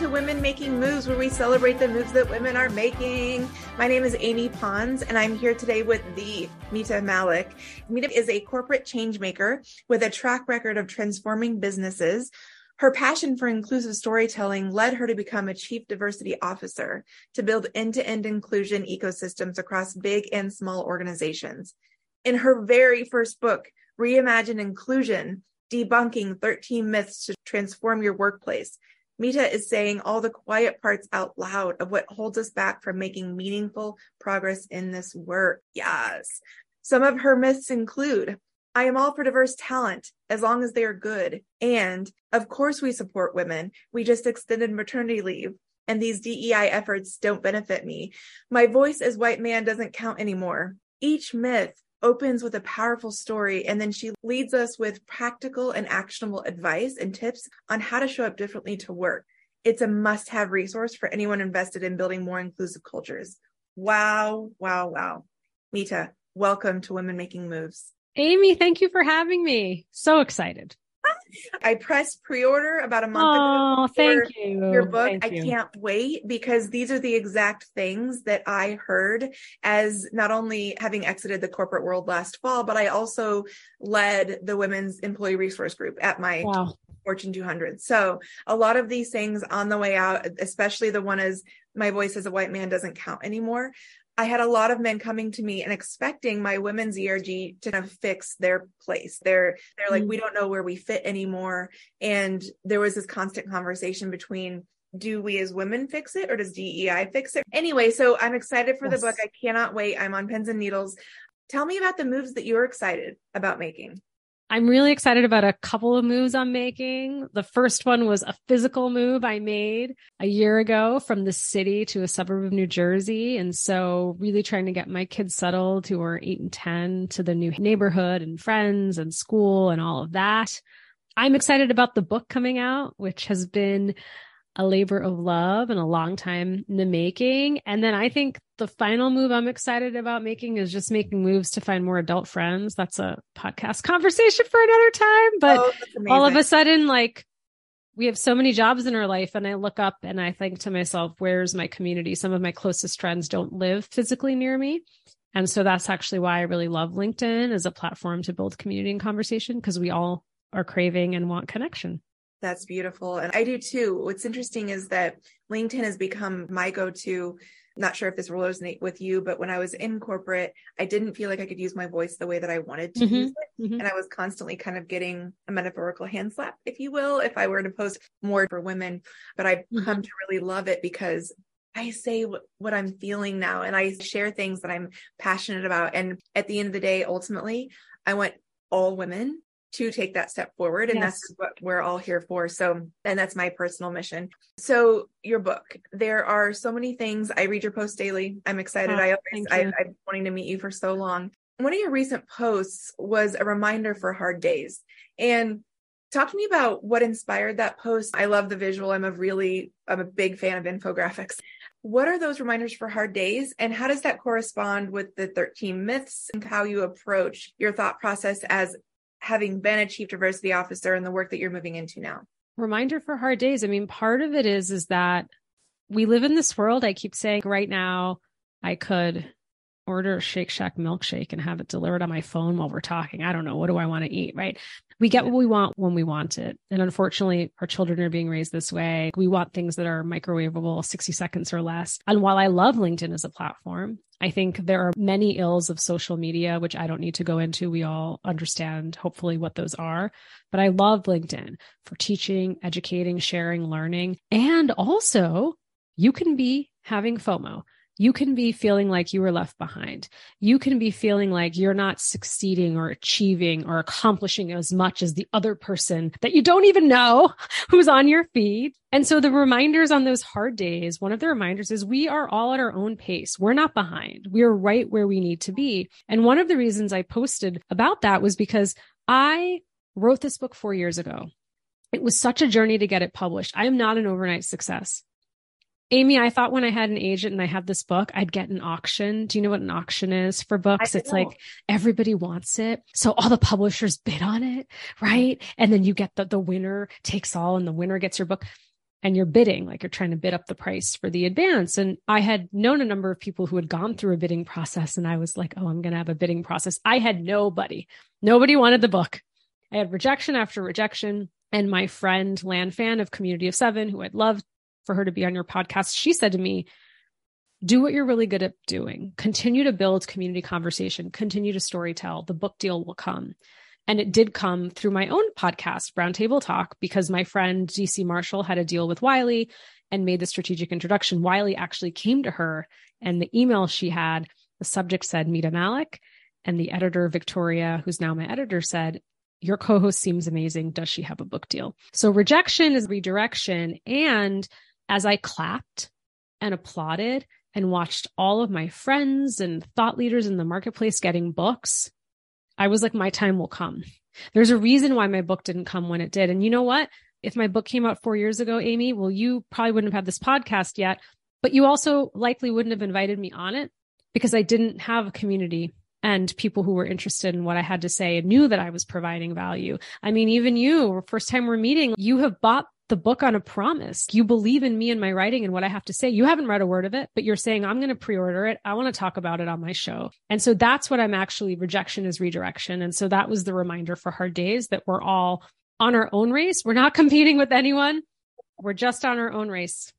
to Women Making Moves, where we celebrate the moves that women are making. My name is Amy Pons, and I'm here today with the Mita Mallick. Mita is a corporate change maker with a track record of transforming businesses. Her passion for inclusive storytelling led her to become a chief diversity officer to build end to end inclusion ecosystems across big and small organizations. In her very first book, Reimagine Inclusion, debunking 13 myths to transform your workplace. Mita is saying all the quiet parts out loud of what holds us back from making meaningful progress in this work. Yes. Some of her myths include I am all for diverse talent as long as they are good. And of course, we support women. We just extended maternity leave. And these DEI efforts don't benefit me. My voice as white man doesn't count anymore. Each myth opens with a powerful story and then she leads us with practical and actionable advice and tips on how to show up differently to work. It's a must have resource for anyone invested in building more inclusive cultures. Wow, wow, wow. Mita, welcome to Women Making Moves. Amy, thank you for having me. So excited. I pressed pre-order about a month oh, ago. thank you. Your book. Thank I you. can't wait because these are the exact things that I heard as not only having exited the corporate world last fall, but I also led the women's employee resource group at my wow. Fortune 200. So a lot of these things on the way out, especially the one is my voice as a white man doesn't count anymore. I had a lot of men coming to me and expecting my women's ERG to kind of fix their place. They're they're like, Mm. we don't know where we fit anymore. And there was this constant conversation between do we as women fix it or does DEI fix it? Anyway, so I'm excited for Yes. the book. I cannot wait. I'm on pins and needles. Tell me about the moves that you're excited about making. I'm really excited about a couple of moves I'm making. The first one was a physical move I made a year ago from the city to a suburb of New Jersey. And so really trying to get my kids settled who are eight and 10 to the new neighborhood and friends and school and all of that. I'm excited about the book coming out, which has been a labor of love and a long time in the making. And then I think the final move I'm excited about making is just making moves to find more adult friends. That's a podcast conversation for another time. But Oh, all of a sudden, like we have so many jobs in our life, and I look up and I think to myself, where's my community? Some of my closest friends don't live physically near me. And so that's actually why I really love LinkedIn as a platform to build community and conversation because we all are craving and want connection. That's beautiful. And I do too. What's interesting is that LinkedIn has become my go to. Not sure if this will resonate with you, but when I was in corporate, I didn't feel like I could use my voice the way that I wanted to Mhm. use it. Mhm. And I was constantly kind of getting a metaphorical hand slap, if you will, if I were to post more for women. But I've Mhm. come to really love it because I say what, what I'm feeling now and I share things that I'm passionate about. And at the end of the day, ultimately, I want all women to take that step forward. And Yes. that's what we're all here for. So, and that's my personal mission. So, your book, there are so many things. I read your posts daily. I'm excited. Oh, I always, I. I've been wanting to meet you for so long. One of your recent posts was a reminder for hard days. And talk to me about what inspired that post. I love the visual. I'm a really, I'm a big fan of infographics. What are those reminders for hard days? And how does that correspond with the 13 myths and how you approach your thought process as having been a chief diversity officer and the work that you're moving into now? reminder for hard days. I mean, part of it is is that we live in this world. I keep saying right now, I could order a Shake Shack milkshake and have it delivered on my phone while we're talking. I don't know. What do I want to eat? Right. We get what we want when we want it. And unfortunately, our children are being raised this way. We want things that are microwavable, 60 seconds or less. And while I love LinkedIn as a platform, I think there are many ills of social media, which I don't need to go into. We all understand, hopefully, what those are. But I love LinkedIn for teaching, educating, sharing, learning. And also, you can be having FOMO. You can be feeling like you were left behind. You can be feeling like you're not succeeding or achieving or accomplishing as much as the other person that you don't even know who's on your feed. And so the reminders on those hard days, one of the reminders is we are all at our own pace. We're not behind. We're right where we need to be. And one of the reasons I posted about that was because I wrote this book four years ago. It was such a journey to get it published. I am not an overnight success. Amy, I thought when I had an agent and I had this book, I'd get an auction. Do you know what an auction is for books? It's like everybody wants it. So all the publishers bid on it, right? And then you get the, the winner takes all and the winner gets your book. and you're bidding, like you're trying to bid up the price for the advance. And I had known a number of people who had gone through a bidding process. And I was like, oh, I'm going to have a bidding process. I had nobody, nobody wanted the book. I had rejection after rejection. And my friend, Lan Phan of Community of Seven, who I'd love for her to be on your podcast, she said to me, do what you're really good at doing. Continue to build community conversation, continue to story tell. The book deal will come. And it did come through my own podcast, Brown Table Talk, because my friend Dee C. Marshall had a deal with Wiley and made the strategic introduction. Wiley actually came to her, and the email she had, the subject said Mita Mallick. And the editor, Victoria, who's now my editor, said, Your co host seems amazing. Does she have a book deal? So rejection is redirection. And as I clapped and applauded and watched all of my friends and thought leaders in the marketplace getting books, I was like, my time will come. There's a reason why my book didn't come when it did. And you know what? If my book came out four years ago, Amy, well, you probably wouldn't have had this podcast yet, but you also likely wouldn't have invited me on it because I didn't have a community and people who were interested in what I had to say and knew that I was providing value. I mean, even you, first time we're meeting, you have bought the book on a promise. You believe in me and my writing and what I have to say. You haven't read a word of it, but you're saying, I'm going to pre order it. I want to talk about it on my show. And so that's what I'm actually rejection is redirection. And so that was the reminder for hard days that we're all on our own race. We're not competing with anyone. We're just on our own race.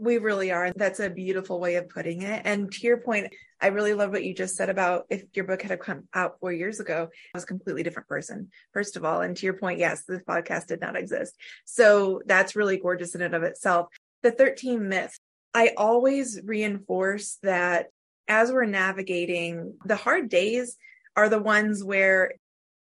We really are. And that's a beautiful way of putting it. And to your point, I really love what you just said about if your book had come out four years ago, I was a completely different person, first of all. And to your point, yes, this podcast did not exist. So that's really gorgeous in and of itself. The 13 myths, I always reinforce that as we're navigating the hard days are the ones where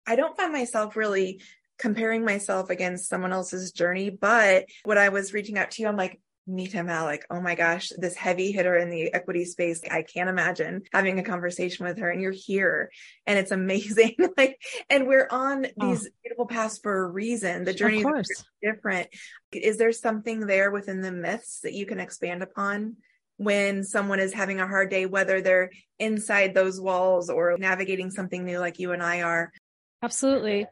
I don't find myself really comparing myself against someone else's journey. But what I was reaching out to you, I'm like, Mita Mallick, Oh my gosh, this heavy hitter in the equity space. I can't imagine having a conversation with her and you're here and it's amazing. like, and we're on oh. these beautiful paths for a reason. The journey is different. Is there something there within the myths that you can expand upon? When someone is having a hard day, whether they're inside those walls or navigating something new like you and I are. Absolutely.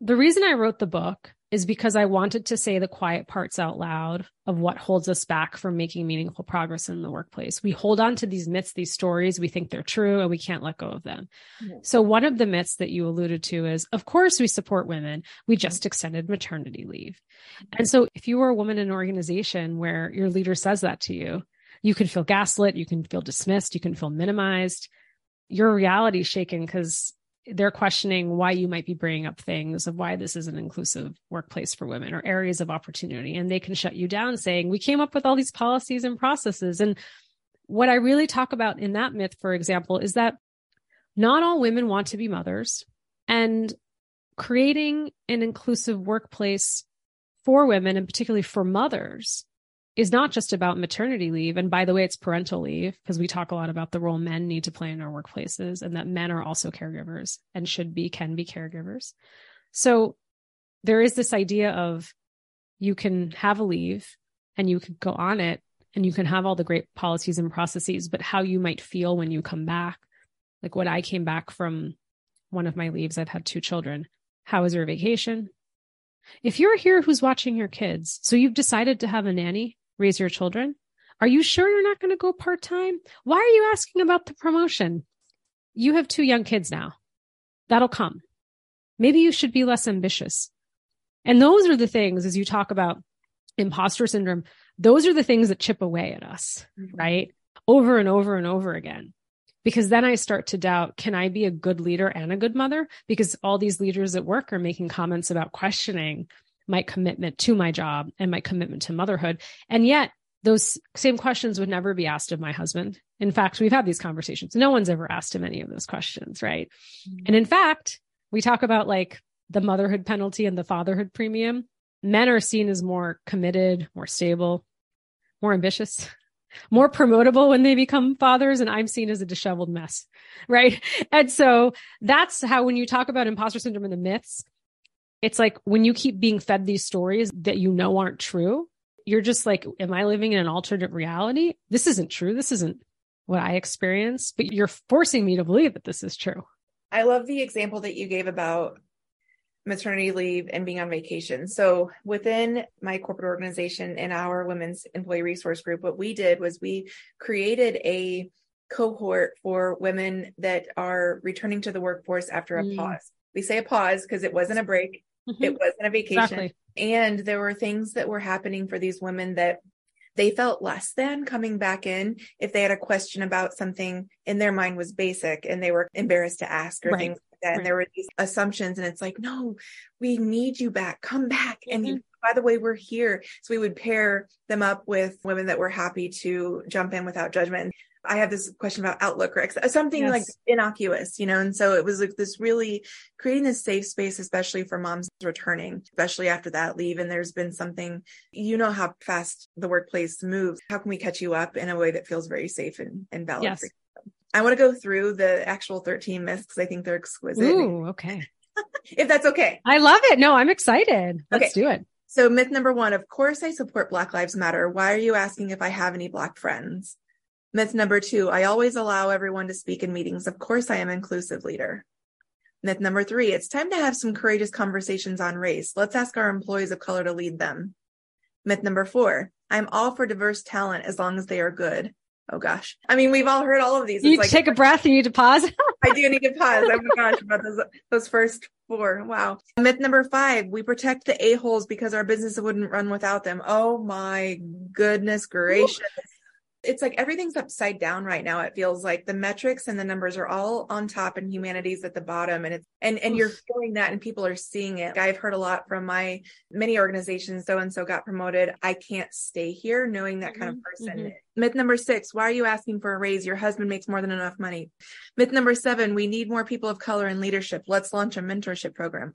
The reason I wrote the book is because I wanted to say the quiet parts out loud of what holds us back from making meaningful progress in the workplace. We hold on to these myths, these stories, we think they're true, and we can't let go of them. Mm-hmm. So, one of the myths that you alluded to is of course, we support women. We just extended maternity leave. And so, if you are a woman in an organization where your leader says that to you, you can feel gaslit, you can feel dismissed, you can feel minimized. Your reality shaken because they're questioning why you might be bringing up things of why this is an inclusive workplace for women or areas of opportunity. And they can shut you down saying, we came up with all these policies and processes. And what I really talk about in that myth, for example, is that not all women want to be mothers and creating an inclusive workplace for women and particularly for mothers is not just about maternity leave. And by the way, it's parental leave because we talk a lot about the role men need to play in our workplaces and that men are also caregivers and should be, can be caregivers. So there is this idea of you can have a leave and you can go on it and you can have all the great policies and processes, but how you might feel when you come back. Like when I came back from one of my leaves, I've had two children. How was your vacation? If you're here who's watching your kids, so you've decided to have a nanny raise your children? Are you sure you're not going to go part time? Why are you asking about the promotion? You have two young kids now. That'll come. Maybe you should be less ambitious. And those are the things, as you talk about imposter syndrome, those are the things that chip away at us, mm-hmm. right? Over and over and over again. Because then I start to doubt, can I be a good leader and a good mother? Because all these leaders at work are making comments about questioning my commitment to my job and my commitment to motherhood. And yet, those same questions would never be asked of my husband. In fact, we've had these conversations. No one's ever asked him any of those questions, right? Mm-hmm. And in fact, we talk about like the motherhood penalty and the fatherhood premium. Men are seen as more committed, more stable, more ambitious, more promotable when they become fathers. And I'm seen as a disheveled mess, right? And so that's how, when you talk about imposter syndrome and the myths, it's like when you keep being fed these stories that you know aren't true, you're just like, am I living in an alternate reality? This isn't true. This isn't what I experienced, but you're forcing me to believe that this is true. I love the example that you gave about maternity leave and being on vacation. So within my corporate organization in our women's employee resource group, what we did was we created a cohort for women that are returning to the workforce after a mm. pause. We say a pause because it wasn't a break. Mm-hmm. It wasn't a vacation. Exactly. And there were things that were happening for these women that they felt less than coming back in if they had a question about something in their mind was basic and they were embarrassed to ask or right. things like that. Right. And there were these assumptions and it's like, no, we need you back. Come back. Mm-hmm. And you, by the way, we're here. So we would pair them up with women that were happy to jump in without judgment. I have this question about Outlook or something yes. like innocuous, you know? And so it was like this really creating this safe space, especially for moms returning, especially after that leave. And there's been something, you know, how fast the workplace moves. How can we catch you up in a way that feels very safe and, and valid? Yes. I want to go through the actual 13 myths because I think they're exquisite. Ooh, okay. if that's okay. I love it. No, I'm excited. Let's okay. do it. So myth number one, of course I support Black Lives Matter. Why are you asking if I have any Black friends? Myth number two, I always allow everyone to speak in meetings. Of course, I am inclusive leader. Myth number three, it's time to have some courageous conversations on race. Let's ask our employees of color to lead them. Myth number four, I'm all for diverse talent as long as they are good. Oh gosh. I mean, we've all heard all of these. You like, take a breath and you need to pause. I do need to pause. Oh my gosh, about those, those first four. Wow. Myth number five, we protect the a-holes because our business wouldn't run without them. Oh my goodness gracious. Ooh it's like everything's upside down right now. It feels like the metrics and the numbers are all on top and humanity's at the bottom. And it's, and, and you're feeling that and people are seeing it. I've heard a lot from my many organizations. So and so got promoted. I can't stay here knowing that kind of mm-hmm, person. Mm-hmm. Myth number six, why are you asking for a raise? Your husband makes more than enough money. Myth number seven, we need more people of color in leadership. Let's launch a mentorship program.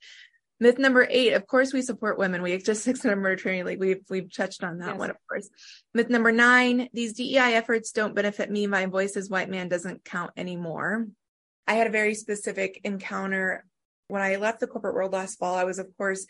Myth number eight, of course, we support women. We just six in murder training league. We've we've touched on that yes. one, of course. Myth number nine, these DEI efforts don't benefit me. My voice as white man doesn't count anymore. I had a very specific encounter when I left the corporate world last fall. I was, of course,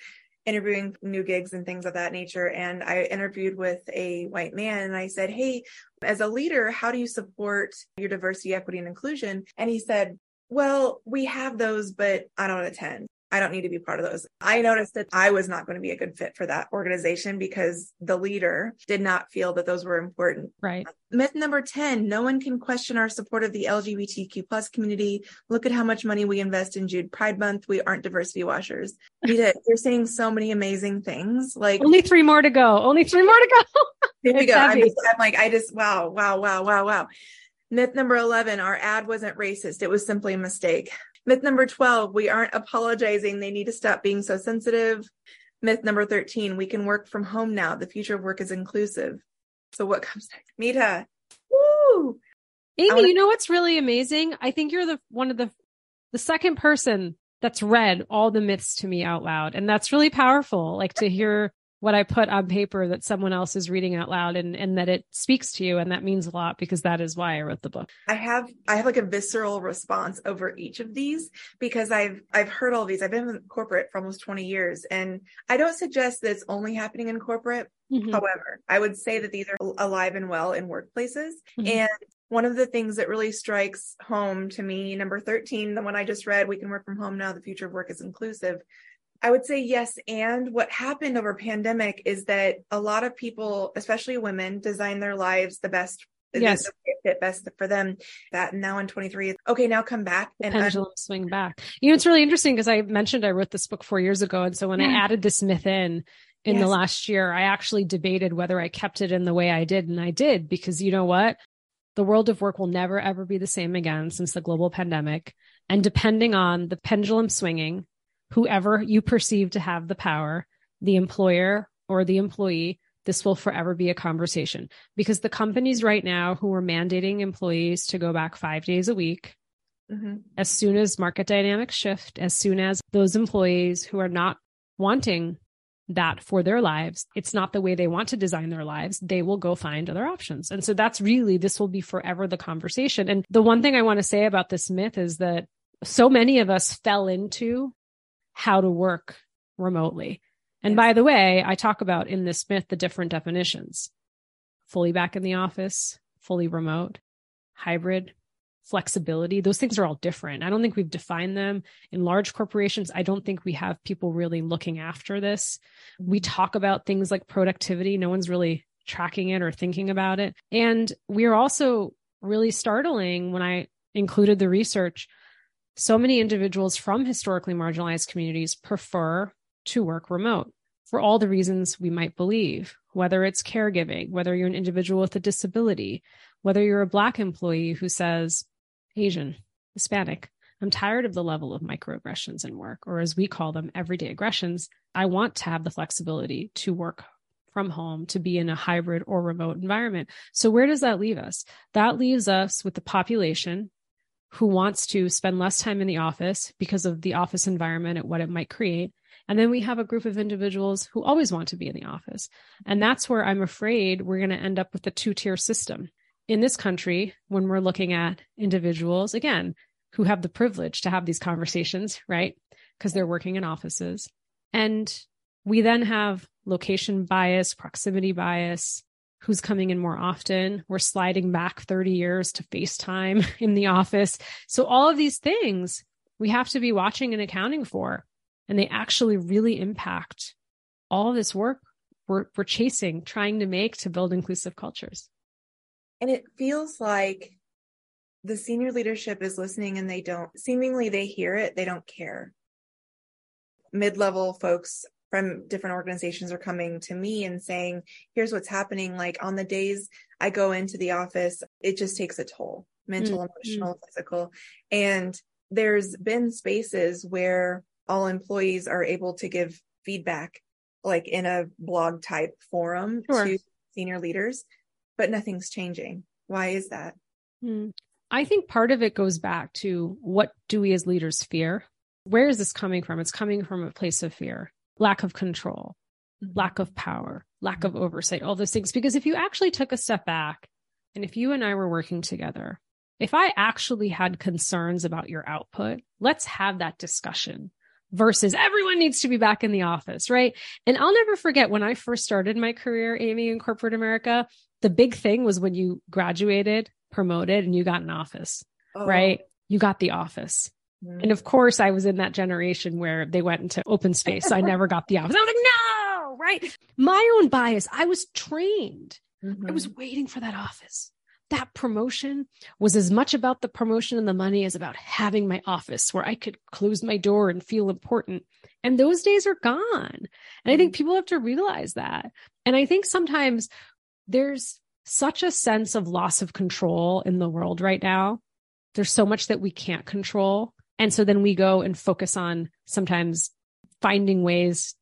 interviewing new gigs and things of that nature. And I interviewed with a white man and I said, Hey, as a leader, how do you support your diversity, equity, and inclusion? And he said, well, we have those, but I don't attend. I don't need to be part of those. I noticed that I was not going to be a good fit for that organization because the leader did not feel that those were important. Right. Myth number 10, no one can question our support of the LGBTQ plus community. Look at how much money we invest in Jude Pride Month. We aren't diversity washers. You're saying so many amazing things. Like only three more to go. Only three more to go. Here we go. I'm, just, I'm like, I just, wow, wow, wow, wow, wow. Myth number 11, our ad wasn't racist. It was simply a mistake. Myth number 12, we aren't apologizing. They need to stop being so sensitive. Myth number 13, we can work from home now. The future of work is inclusive. So what comes next? Mita. Woo! Amy, wanna- you know what's really amazing? I think you're the one of the the second person that's read all the myths to me out loud. And that's really powerful. Like to hear what I put on paper that someone else is reading out loud and, and that it speaks to you. And that means a lot because that is why I wrote the book. I have, I have like a visceral response over each of these because I've, I've heard all these. I've been in corporate for almost 20 years and I don't suggest that it's only happening in corporate. Mm-hmm. However, I would say that these are alive and well in workplaces. Mm-hmm. And one of the things that really strikes home to me, number 13, the one I just read, we can work from home now. The future of work is inclusive I would say yes. And what happened over pandemic is that a lot of people, especially women, design their lives the best. Yes. Fit best for them. That now in 23, okay, now come back and uh, pendulum un- swing back. You know, it's really interesting because I mentioned I wrote this book four years ago. And so when yeah. I added this myth in, in yes. the last year, I actually debated whether I kept it in the way I did. And I did because you know what? The world of work will never ever be the same again since the global pandemic. And depending on the pendulum swinging, whoever you perceive to have the power, the employer or the employee, this will forever be a conversation because the companies right now who are mandating employees to go back five days a week, mm-hmm. as soon as market dynamics shift, as soon as those employees who are not wanting that for their lives, it's not the way they want to design their lives, they will go find other options. And so that's really, this will be forever the conversation. And the one thing I want to say about this myth is that so many of us fell into how to work remotely. And by the way, I talk about in this myth the different definitions fully back in the office, fully remote, hybrid, flexibility. Those things are all different. I don't think we've defined them in large corporations. I don't think we have people really looking after this. We mm-hmm. talk about things like productivity. No one's really tracking it or thinking about it. And we're also really startling when I included the research. So many individuals from historically marginalized communities prefer to work remote for all the reasons we might believe, whether it's caregiving, whether you're an individual with a disability, whether you're a Black employee who says, Asian, Hispanic, I'm tired of the level of microaggressions in work, or as we call them, everyday aggressions. I want to have the flexibility to work from home, to be in a hybrid or remote environment. So, where does that leave us? That leaves us with the population who wants to spend less time in the office because of the office environment and what it might create. And then we have a group of individuals who always want to be in the office. And that's where I'm afraid we're going to end up with a two tier system in this country when we're looking at individuals, again, who have the privilege to have these conversations, right? Because they're working in offices. And we then have location bias, proximity bias, who's coming in more often. We're sliding back 30 years to FaceTime in the office. So, all of these things we have to be watching and accounting for. And they actually really impact all this work we're, we're chasing, trying to make to build inclusive cultures. And it feels like the senior leadership is listening and they don't, seemingly, they hear it, they don't care. Mid level folks from different organizations are coming to me and saying, here's what's happening. Like on the days I go into the office, it just takes a toll mental, mm-hmm. emotional, physical. And there's been spaces where all employees are able to give feedback, like in a blog type forum sure. to senior leaders but nothing's changing. Why is that? Hmm. I think part of it goes back to what do we as leaders fear? Where is this coming from? It's coming from a place of fear, lack of control, mm-hmm. lack of power, lack of oversight, all those things. Because if you actually took a step back and if you and I were working together, if I actually had concerns about your output, let's have that discussion versus everyone needs to be back in the office, right? And I'll never forget when I first started my career, Amy, in corporate America, the big thing was when you graduated, promoted, and you got an office, oh. right? You got the office. Mm-hmm. And of course, I was in that generation where they went into open space. So I never got the office. I was like, no, right? My own bias. I was trained. Mm-hmm. I was waiting for that office. That promotion was as much about the promotion and the money as about having my office where I could close my door and feel important. And those days are gone. And I think mm-hmm. people have to realize that. And I think sometimes there's such a sense of loss of control in the world right now. There's so much that we can't control. And so then we go and focus on sometimes finding ways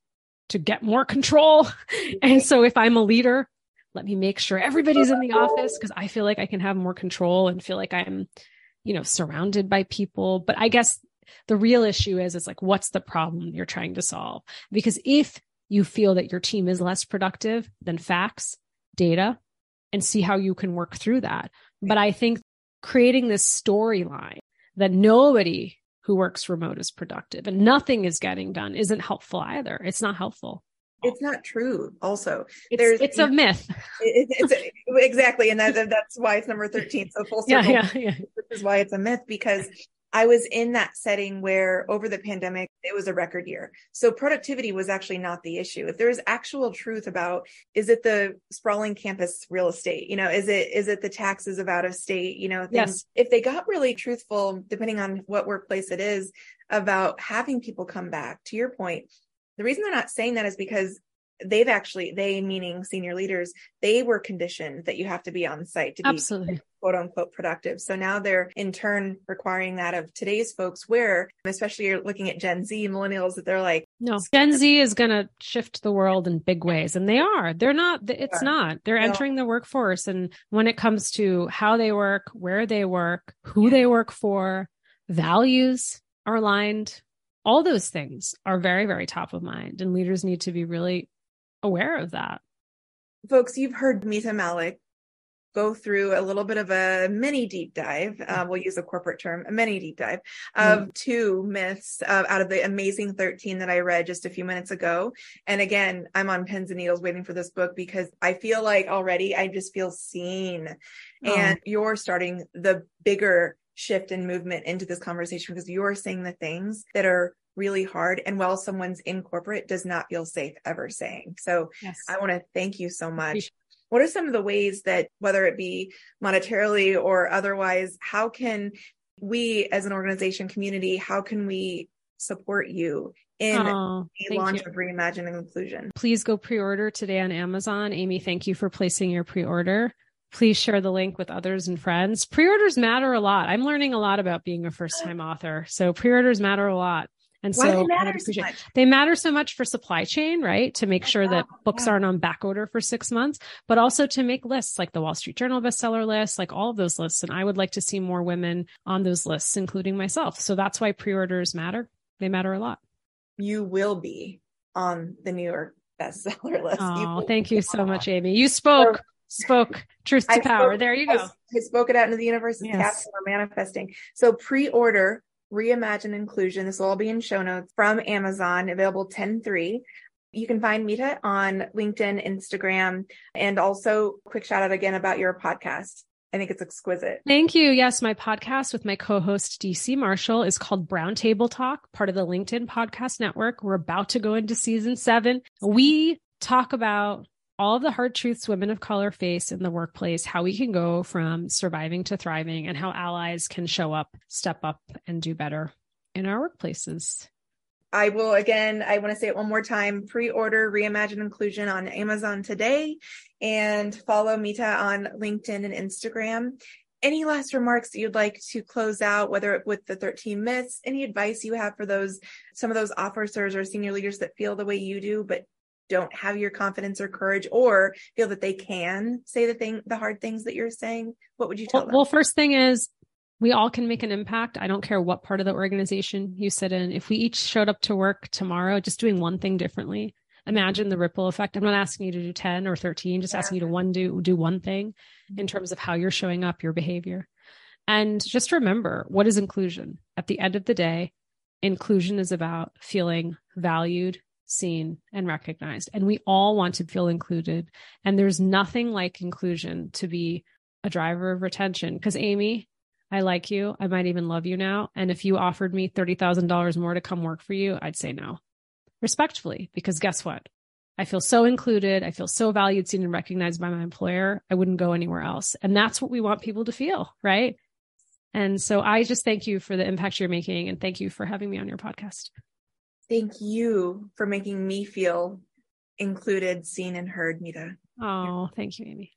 to get more control. and so if I'm a leader, let me make sure everybody's in the office because I feel like I can have more control and feel like I'm, you know, surrounded by people. But I guess the real issue is, it's like, what's the problem you're trying to solve? Because if you feel that your team is less productive than facts, data and see how you can work through that. But I think creating this storyline that nobody who works remote is productive and nothing is getting done isn't helpful either. It's not helpful. It's not true. Also, it's, there's it's a know, myth. It, it's a, exactly, and that, that's why it's number thirteen. So full circle. Yeah, yeah, yeah. This is why it's a myth because I was in that setting where over the pandemic, it was a record year. So productivity was actually not the issue. If there is actual truth about, is it the sprawling campus real estate? You know, is it, is it the taxes of out of state? You know, things, yes. if they got really truthful, depending on what workplace it is about having people come back to your point, the reason they're not saying that is because they've actually they meaning senior leaders they were conditioned that you have to be on site to be absolutely. quote unquote productive. So now they're in turn requiring that of today's folks where especially you're looking at gen z millennials that they're like no gen z is going to shift the world in big ways and they are. They're not it's not. They're no. entering the workforce and when it comes to how they work where they work who yeah. they work for values are aligned. All those things are very very top of mind and leaders need to be really aware of that. Folks, you've heard Mita Mallick go through a little bit of a mini deep dive. Uh, we'll use a corporate term, a mini deep dive of mm. two myths uh, out of the amazing 13 that I read just a few minutes ago. And again, I'm on pins and needles waiting for this book because I feel like already I just feel seen. Oh. And you're starting the bigger shift and movement into this conversation because you're saying the things that are really hard and while someone's in corporate does not feel safe ever saying. So yes. I want to thank you so much. What are some of the ways that whether it be monetarily or otherwise, how can we as an organization community, how can we support you in oh, the launch you. of reimagining inclusion? Please go pre-order today on Amazon. Amy, thank you for placing your pre-order please share the link with others and friends. Pre-orders matter a lot. I'm learning a lot about being a first-time author. So pre-orders matter a lot. And Why so, matter so they matter so much for supply chain, right? To make sure that books yeah. aren't on back order for six months, but also to make lists like the Wall Street Journal bestseller list, like all of those lists. And I would like to see more women on those lists, including myself. So that's why pre-orders matter. They matter a lot. You will be on the New York bestseller list. Oh, you thank you so much, Amy. You spoke. spoke truth to I power. Spoke, there you go. I, I, spoke it out into the universe. Yes. We're manifesting. So pre-order Reimagine Inclusion. This will all be in show notes from Amazon, available 10 3. You can find Mita on LinkedIn, Instagram, and also quick shout out again about your podcast. I think it's exquisite. Thank you. Yes, my podcast with my co-host Dee C. Marshall is called Brown Table Talk, part of the LinkedIn Podcast Network. We're about to go into season 7. We talk about all of the hard truths women of color face in the workplace, how we can go from surviving to thriving, and how allies can show up, step up, and do better in our workplaces. I will again, I want to say it one more time pre order Reimagine Inclusion on Amazon today and follow Mita on LinkedIn and Instagram. Any last remarks you'd like to close out, whether with the 13 myths, any advice you have for those, some of those officers or senior leaders that feel the way you do, but don't have your confidence or courage or feel that they can say the thing the hard things that you're saying what would you tell well, them? well first thing is we all can make an impact. I don't care what part of the organization you sit in. If we each showed up to work tomorrow just doing one thing differently imagine the ripple effect. I'm not asking you to do 10 or 13 just yeah. asking you to one do do one thing in mm-hmm. terms of how you're showing up your behavior. And just remember what is inclusion? At the end of the day inclusion is about feeling valued seen and recognized. And we all want to feel included. And there's nothing like inclusion to be a driver of retention. Because, Amy, I like you. I might even love you now. And if you offered me $30,000 more to come work for you, I'd say no respectfully. Because guess what? I feel so included. I feel so valued, seen, and recognized by my employer. I wouldn't go anywhere else. And that's what we want people to feel, right? And so I just thank you for the impact you're making and thank you for having me on your podcast. Thank you for making me feel included, seen, and heard, Mita. Oh, thank you, Amy.